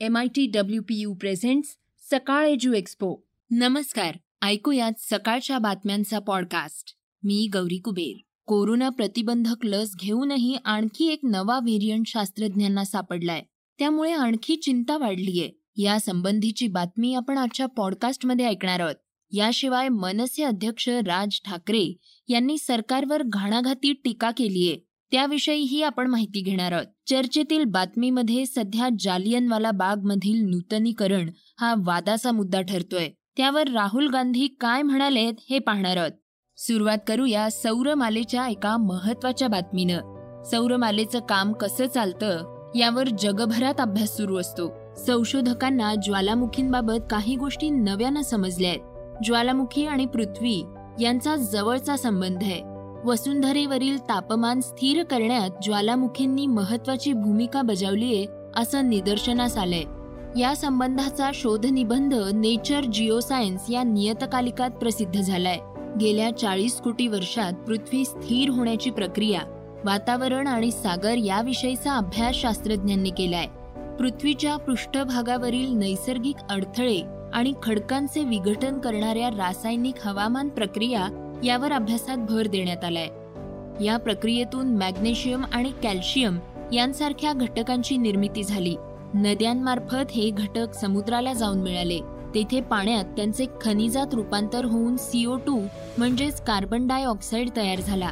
M I T W P U presents Sakal edu expo नमस्कार ऐकूयात सकाळच्या बातम्यांचा पॉडकास्ट मी गौरी कुबेर. कोरोना प्रतिबंधक लस घेऊनही आणखी एक नवा व्हेरियंट शास्त्रज्ञांना सापडलाय. त्यामुळे आणखी चिंता वाढलीय. या संबंधीची बातमी आपण आजच्या पॉडकास्टमध्ये ऐकणार आहोत. याशिवाय मनसे अध्यक्ष राज ठाकरे यांनी सरकारवर घाणाघाती टीका केलीय. त्याविषयीही आपण माहिती घेणार आहोत. चर्चेतील बातमीमध्ये सध्या जालियनवाला बाग मधील नूतनीकरण हा वादाचा मुद्दा ठरतोय. त्यावर राहुल गांधी काय म्हणालेत हे पाहणार आहोत. सुरुवात करूया सौरमालेच्या एका महत्त्वाच्या बातमीनं. सौरमालेचं काम कसं चालतं यावर जगभरात अभ्यास सुरू असतो. संशोधकांना ज्वालामुखींबाबत काही गोष्टी नव्यानं समजल्या आहेत. ज्वालामुखी आणि पृथ्वी यांचा जवळचा संबंध आहे. वसुंधरेवरील तापमान स्थिर करण्यात ज्वालामुखींनी महत्वाची भूमिका बजावलीये असं निदर्शनास आलंय. या संबंधाचा शोध निबंध नेचर जिओसायन्स या नियतकालिकात प्रसिद्ध झालाय. गेल्या चाळीस कोटी वर्षात पृथ्वी स्थिर होण्याची प्रक्रिया वातावरण आणि सागर याविषयीचा अभ्यास शास्त्रज्ञांनी केलाय. पृथ्वीच्या पृष्ठभागावरील नैसर्गिक अडथळे आणि खडकांचे विघटन करणाऱ्या रासायनिक हवामान प्रक्रिया यावर अभ्यासात भर देण्यात आलाय. या प्रक्रियेतून मॅग्नेशियम आणि कॅल्शियम यांसारख्या घटकांची निर्मिती झाली. नद्यांमार्फत हे घटक समुद्राला जाऊन मिळाले. तेथे पाण्यात त्यांचे खनिजात रूपांतर होऊन सीओ टू म्हणजेच कार्बन डायऑक्साईड तयार झाला.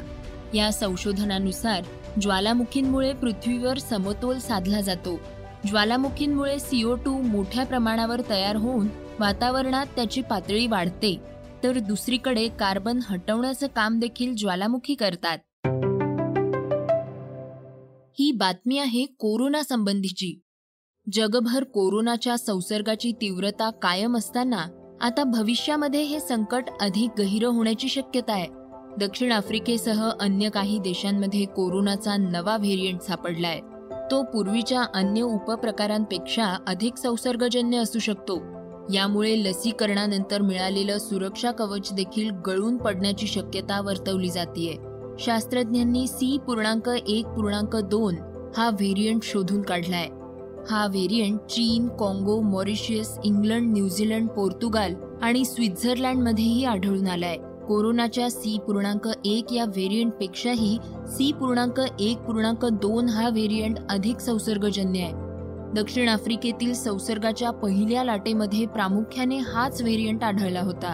या संशोधनानुसार ज्वालामुखींमुळे पृथ्वीवर समतोल साधला जातो. ज्वालामुखींमुळे सीओ टू मोठ्या प्रमाणावर तयार होऊन वातावरणात त्याची पातळी वाढते. तर दुसरीकडे कार्बन हटवण्याचं काम देखील ज्वालामुखी करतात. ही बातमी आहे कोरोना संबंधीची. जगभर कोरोनाच्या संसर्गाची तीव्रता कायम असताना आता भविष्यामध्ये हे संकट अधिक गहिरं होण्याची शक्यता आहे. दक्षिण आफ्रिकेसह अन्य काही देशांमध्ये कोरोनाचा नवा व्हेरियंट सापडलाय. तो पूर्वीच्या अन्य उपप्रकारांपेक्षा अधिक संसर्गजन्य असू शकतो. यामुळे लसीकरणानंतर मिळालेलं सुरक्षा कवच देखील गळून पडण्याची शक्यता वर्तवली जातीये. शास्त्रज्ञांनी सी पूर्णांक एक पूर्णांक दोन हा व्हेरियंट शोधून काढलाय. हा व्हेरियंट चीन Congo Mauritius England New Zealand Portugal आणि स्वित्झर्लंडमध्येही आढळून आलाय. कोरोनाच्या सी पूर्णांक एक या व्हेरियंटपेक्षाही सी पूर्णांक एक पूर्णांक दोन हा व्हेरियंट अधिक संसर्गजन्य आहे. दक्षिण आफ्रिकेतील संसर्गाच्या पहिल्या लाटेमध्ये प्रामुख्याने हाच व्हेरियंट आढळला होता.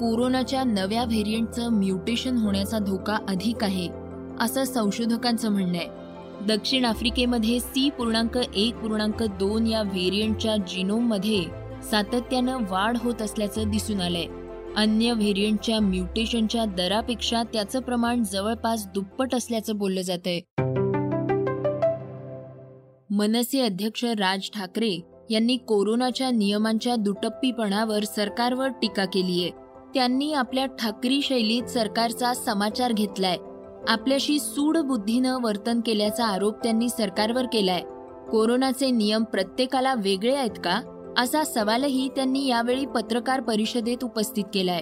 कोरोनाच्या नव्या व्हेरियंटचं म्युटेशन होण्याचा धोका अधिक आहे असं संशोधकांचं म्हणणं आहे. दक्षिण आफ्रिकेमध्ये सी पूर्णांक एक पूर्णांक दोन या व्हेरियंटच्या जिनोममध्ये सातत्यानं वाढ होत असल्याचं दिसून आलंय. अन्य व्हेरियंटच्या म्युटेशनच्या दरापेक्षा त्याचं प्रमाण जवळपास दुप्पट असल्याचं बोललं जातंय. मनसे अध्यक्ष राज ठाकरे यांनी कोरोनाच्या नियमांच्या दुटप्पीपणावर सरकारवर टीका केलीय त्यांनी आपल्या ठाकरी शैलीत सरकारचा समाचार घेतलाय. आपल्याशी सूडबुद्धीनं वर्तन केल्याचा आरोप त्यांनी सरकारवर केलाय. कोरोनाचे नियम प्रत्येकाला वेगळे आहेत का? असा सवालही त्यांनी यावेळी पत्रकार परिषदेत उपस्थित केलाय.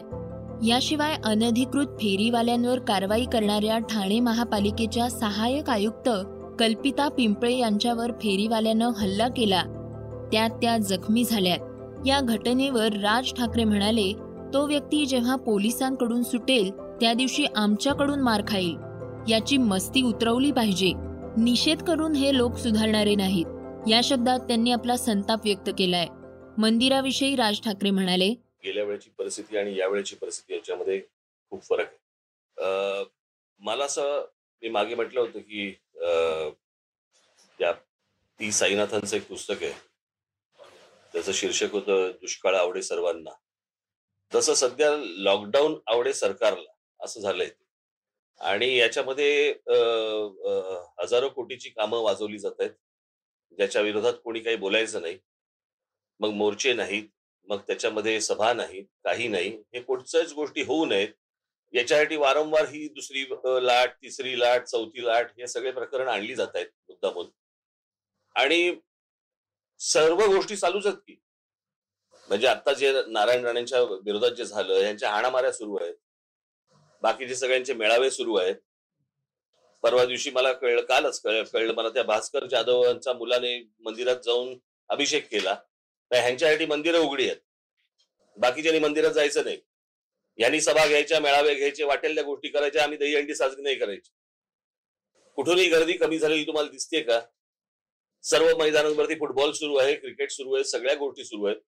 याशिवाय अनधिकृत फेरीवाल्यांवर कारवाई करणाऱ्या ठाणे महापालिकेच्या सहाय्यक आयुक्त कल्पिता पिंपळे यांच्यावर फेरीवाल्यानं हल्ला केला. त्यात त्या जखमी झाल्यात. या घटनेवर राज ठाकरे म्हणाले तो व्यक्ती जेव्हा पोलिसांकडून सुटेल त्या दिवशी आमच्याकडून मार खाईल. याची मस्ती उतरवली पाहिजे. निषेध करून हे लोक सुधारणारे नाहीत. या शब्दात त्यांनी आपला संताप व्यक्त केलाय. मंदिराविषयी राज ठाकरे म्हणाले गेल्या वेळेची परिस्थिती आणि यावेळेची परिस्थिती याच्यामध्ये खूप फरक आहे. मला असं मी मागे म्हटलं होतं की त्या ती साईनाथांचं एक पुस्तक आहे. त्याचं शीर्षक होतं दुष्काळ आवडे सर्वांना. तसं सध्या लॉकडाऊन आवडे सरकारला असं झालंय आणि याच्यामध्ये हजारो कोटीची कामं वाजवली जात आहेत. ज्याच्या विरोधात कोणी काही बोलायचं नाही. मग मोर्चे नाहीत मग त्याच्यामध्ये सभा नाही काही नाही. हे कुठच्याच गोष्टी होऊ नयेत. याच्यासाठी वारंवार ही दुसरी लाट तिसरी लाट चौथी लाट हे सगळे प्रकरण आणली जात आहेत मुद्दामून. आणि सर्व गोष्टी चालूच आहेत की. म्हणजे आता जे नारायण राणेंच्या विरोधात जे झालं यांच्या हाणामाऱ्या सुरू आहेत. बाकीचे सगळ्यांचे मेळावे सुरू आहेत. परवा दिवशी मला कळलं कालच कळलं कळलं मला त्या भास्कर जाधवांच्या मुलाने मंदिरात जाऊन अभिषेक केला. तर ह्यांच्यासाठी मंदिरं उघडी आहेत. बाकीच्यांनी मंदिरात जायचं नाही. यांनी सभा घ्यायच्या मेळावे घ्यायचे वाटेल त्या गोष्टी करायच्या आम्ही दहीहंडी साजरी नाही करायची. कुठूनही गर्दी कमी झालेली तुम्हाला दिसते का? सर्व मैदानांवरती फुटबॉल सुरू आहे क्रिकेट सुरू आहे सगळ्या गोष्टी सुरू आहेत.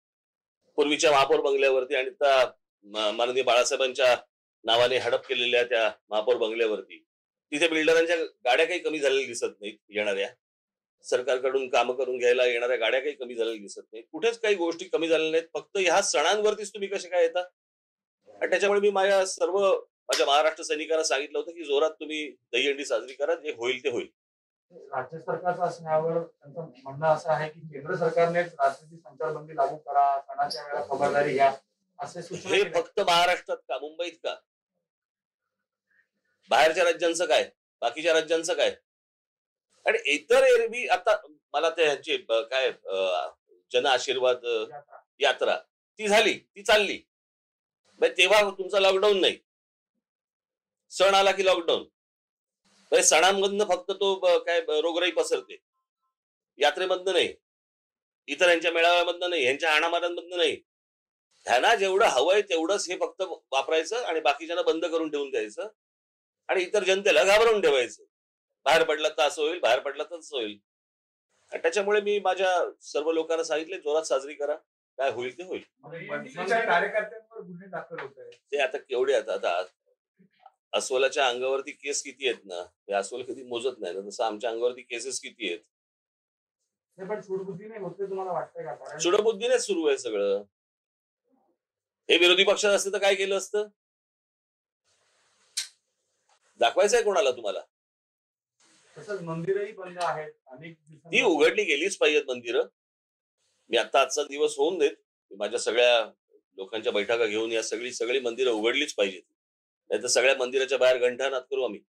पूर्वीच्या महापौर बंगल्यावरती आणि त्या माननीय बाळासाहेबांच्या नावाने हडप केलेल्या त्या महापौर बंगल्यावरती तिथे बिल्डरांच्या गाड्या काही कमी झालेल्या दिसत नाहीत येणाऱ्या. सरकारकडून काम करून घ्यायला येणाऱ्या गाड्या काही कमी झालेल्या दिसत नाहीत. कुठेच काही गोष्टी कमी झालेल्या नाहीत. फक्त ह्या सणांवरतीच तुम्ही कसे काय येता? आणि त्याच्यामुळे मी माझ्या सर्व माझ्या महाराष्ट्र सैनिकांना सांगितलं होतं की जोरात तुम्ही दहीहंडी साजरी करा जे होईल ते होईल. राज्य सरकारचं असण्यावर त्यांचं म्हणणं असं आहे की केंद्र सरकारने राज्याची संचारबंदी लागू करा सणाच्या वेळेला खबरदारी घ्या असे सूचना हे. फक्त महाराष्ट्रात का? मुंबईत का? बाहेरच्या राज्यांचं काय? बाकीच्या राज्यांचं काय? आणि इतर एरवी आता मला ते ह्यांची ब- काय जन आशीर्वाद यात्रा. ती झाली ती चालली. तेव्हा तुमचा लॉकडाऊन नाही. सण आला की लॉकडाऊन म्हणजे सणांमधनं फक्त तो काय रोगराई पसरते. यात्रेमधनं नाही. इतरांच्या मेळाव्यामधनं नाही ह्यांच्या हाणामारांमधनं नाही. त्यांना जेवढं हवंय तेवढंच हे फक्त वापरायचं आणि बाकीच्यांना बंद करून ठेवून द्यायचं. आणि इतर जनतेला घाबरून ठेवायचं. बाहेर पडला तर असं होईल बाहेर पडला तर असं होईल. त्याच्यामुळे मी माझ्या सर्व लोकांना सांगितले जोरात साजरी करा. काय होईल ते होईल. मनसेच्या कार्यकर्त्यांवर गुन्हे दाखल होत आहे ते आता केवढे आता आता अस्वलाच्या अंगावरती केस किती आहेत ना? ते अस्वल कधी मोजत नाही ना. तसं आमच्या अंगावरती केसेस किती आहेत? हे पण सूडबुद्धीने सुडबुद्धीनेच सुरू आहे सगळं. हे विरोधी पक्षात असतं तर काय केलं असतं? दाखवायचंय कोणाला तुम्हाला? तसंच मंदिरही बंद आहेत. अनेक ती. उघडली गेलीच पाहिजेत मंदिरं. मी आता आजचा दिवस होऊन देत. माझ्या सगळ्या लोकांच्या बैठका घेऊन या सगळी सगळी मंदिरं उघडलीच पाहिजेत. नाही तर सगळ्या मंदिराच्या बाहेर घंटानाद करू आम्ही.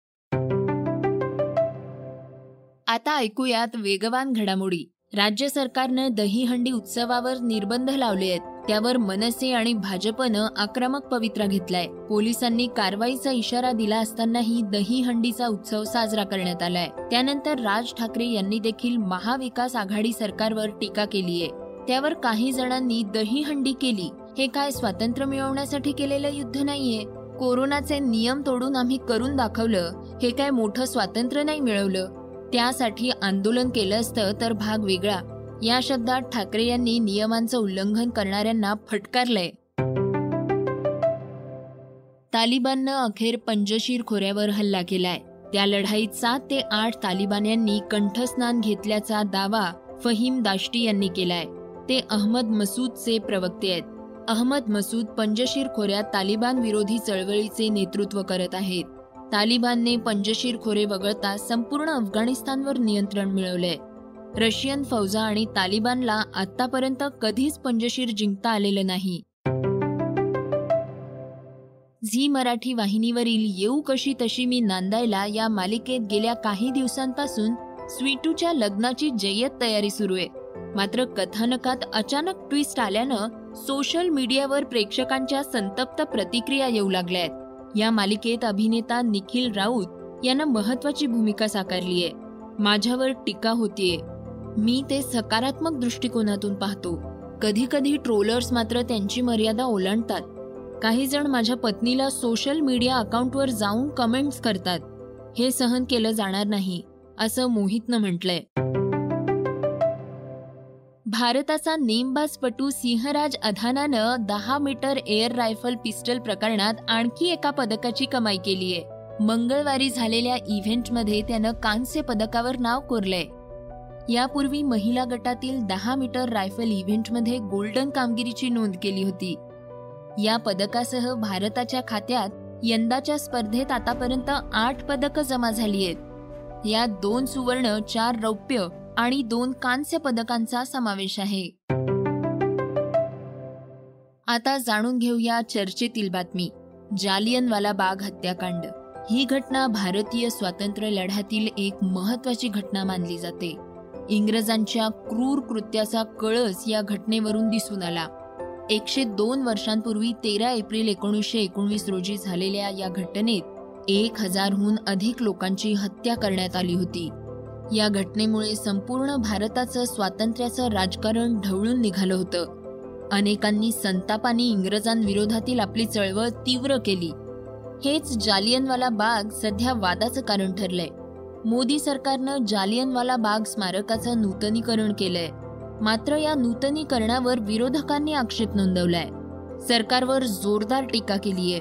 आता ऐकूयात वेगवान घडामोडी. राज्य सरकारनं दहीहंडी उत्सवावर निर्बंध लावले आहेत. त्यावर मनसे आणि भाजपनं आक्रमक पवित्रा घेतलाय. पोलिसांनी कारवाईचा इशारा दिला असतानाही दहीहंडीचा उत्सव साजरा करण्यात आलाय. त्यानंतर राज ठाकरे यांनी देखील महाविकास आघाडी सरकारवर टीका केलीय. त्यावर काही जणांनी दहीहंडी केली. हे काय स्वातंत्र्य मिळवण्यासाठी केलेलं युद्ध नाहीये? कोरोनाचे नियम तोडून आम्ही करून दाखवलं. हे काय मोठं स्वातंत्र्य नाही मिळवलं? त्यासाठी आंदोलन केलं असतं तर भाग वेगळा. या शब्दात ठाकरे यांनी नियमांचं उल्लंघन करणाऱ्यांना फटकारलंय. तालिबाननं अखेर पंजशीर खोऱ्यावर हल्ला केलाय. त्या लढाईत सात ते आठ तालिबान्यांनी कंठस्नान घेतल्याचा दावा फहीम दाष्टी यांनी केलाय. ते अहमद मसूदचे प्रवक्ते आहेत. अहमद मसूद पंजशीर खोऱ्यात तालिबान विरोधी चळवळीचे नेतृत्व करत आहेत. तालिबानने पंजशीर खोरे वगळता संपूर्ण अफगाणिस्तानवर नियंत्रण मिळवलंय. रशियन फौजा आणि तालिबानला आतापर्यंत कधीच पंजशीर जिंकता आलेलं नाही. झी मराठी वाहिनीवरील येऊ कशी तशी मी नांदायला या मालिकेत गेल्या काही दिवसांपासून स्वीटूच्या लग्नाची जय्यत तयारी सुरू आहे. मात्र कथानकात अचानक ट्विस्ट आल्यानं सोशल मीडियावर प्रेक्षकांच्या संतप्त प्रतिक्रिया येऊ लागल्यात या मालिकेत अभिनेता निखिल राऊत यानं महत्वाची भूमिका साकारली आहे माझ्यावर टीका होतीये. मी ते सकारात्मक दृष्टिकोनातून पाहतो. कधी कधी ट्रोलर्स मात्र त्यांची मर्यादा ओलांडतात. काही जण माझ्या पत्नीला सोशल मीडिया अकाउंटवर जाऊन कमेंट्स करतात. हे सहन केलं जाणार नाही असं मोहितनं म्हटलंय. भारताचा नेमबाजपटू सिंहराज अधानानं दहा मीटर एअर रायफल पिस्टल प्रकरणात आणखी एका पदकाची कमाई केली आहे. मंगळवारी झालेल्या इव्हेंटमध्ये त्यानं कांस्य पदकावर नाव कोरलंय. यापूर्वी महिला गटातील दहा मीटर रायफल इव्हेंटमध्ये गोल्डन कामगिरीची नोंद केली होती. या पदकासह भारताच्या खात्यात यंदाच्या स्पर्धेत आतापर्यंत आठ पदकं जमा झाली आहेत. यात दोन सुवर्ण चार रौप्य आणि दोन कांस्य पदकांचा समावेश आहे. आता जाणून घेऊया चर्चेतील बातमी. जालियनवाला बाग हत्याकांड. ही घटना भारतीय स्वातंत्र्य लढ्यातील एक महत्वाची घटना मानली जाते. इंग्रजांच्या क्रूर कृत्याचा कळस या घटनेवरून दिसून आला. एकशे दोन वर्षांपूर्वी तेरा एप्रिल एकोणीसशे एकोणवीस रोजी झालेल्या या घटनेत एक हजारहून अधिक लोकांची हत्या करण्यात आली होती. या घटनेमुळे संपूर्ण भारताचं स्वातंत्र्याचं राजकारण ढवळून निघालं होतं. अनेकांनी संतापाने इंग्रजांविरोधातील आपली चळवळ तीव्र केली. हेच जालियनवाला बाग सध्या वादाचं कारण ठरलंय. मोदी सरकारनं जालियनवाला बाग स्मारकाचं नूतनीकरण केलंय. मात्र या नूतनीकरणावर विरोधकांनी आक्षेप नोंदवलाय. सरकारवर जोरदार टीका केलीय.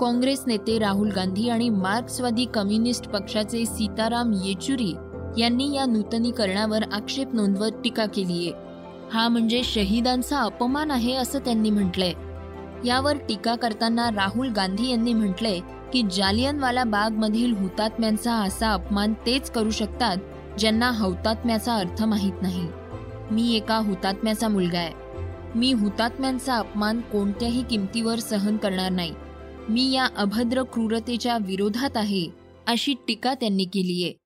काँग्रेस नेते राहुल गांधी आणि मार्क्सवादी कम्युनिस्ट पक्षाचे सीताराम येचुरी यांनी या नूतनीकरणावर आक्षेप नोंदवत टीका केलीय. हा म्हणजे शहीदांचा अपमान आहे असं त्यांनी म्हटलंय. यावर टीका करताना राहुल गांधी यांनी म्हटलंय की जालियनवाला बाग मधील हुतात्म्यांचा असा अपमान तेच करू शकतात ज्यांना हौतात्म्याचा अर्थ माहीत नाही. मी एका हुतात्म्याचा मुलगा आहे. मी हुतात्म्यांचा अपमान कोणत्याही किमतीवर सहन करणार नाही. मी या अभद्र क्रूरतेच्या विरोधात आहे अशी टीका त्यांनी केली आहे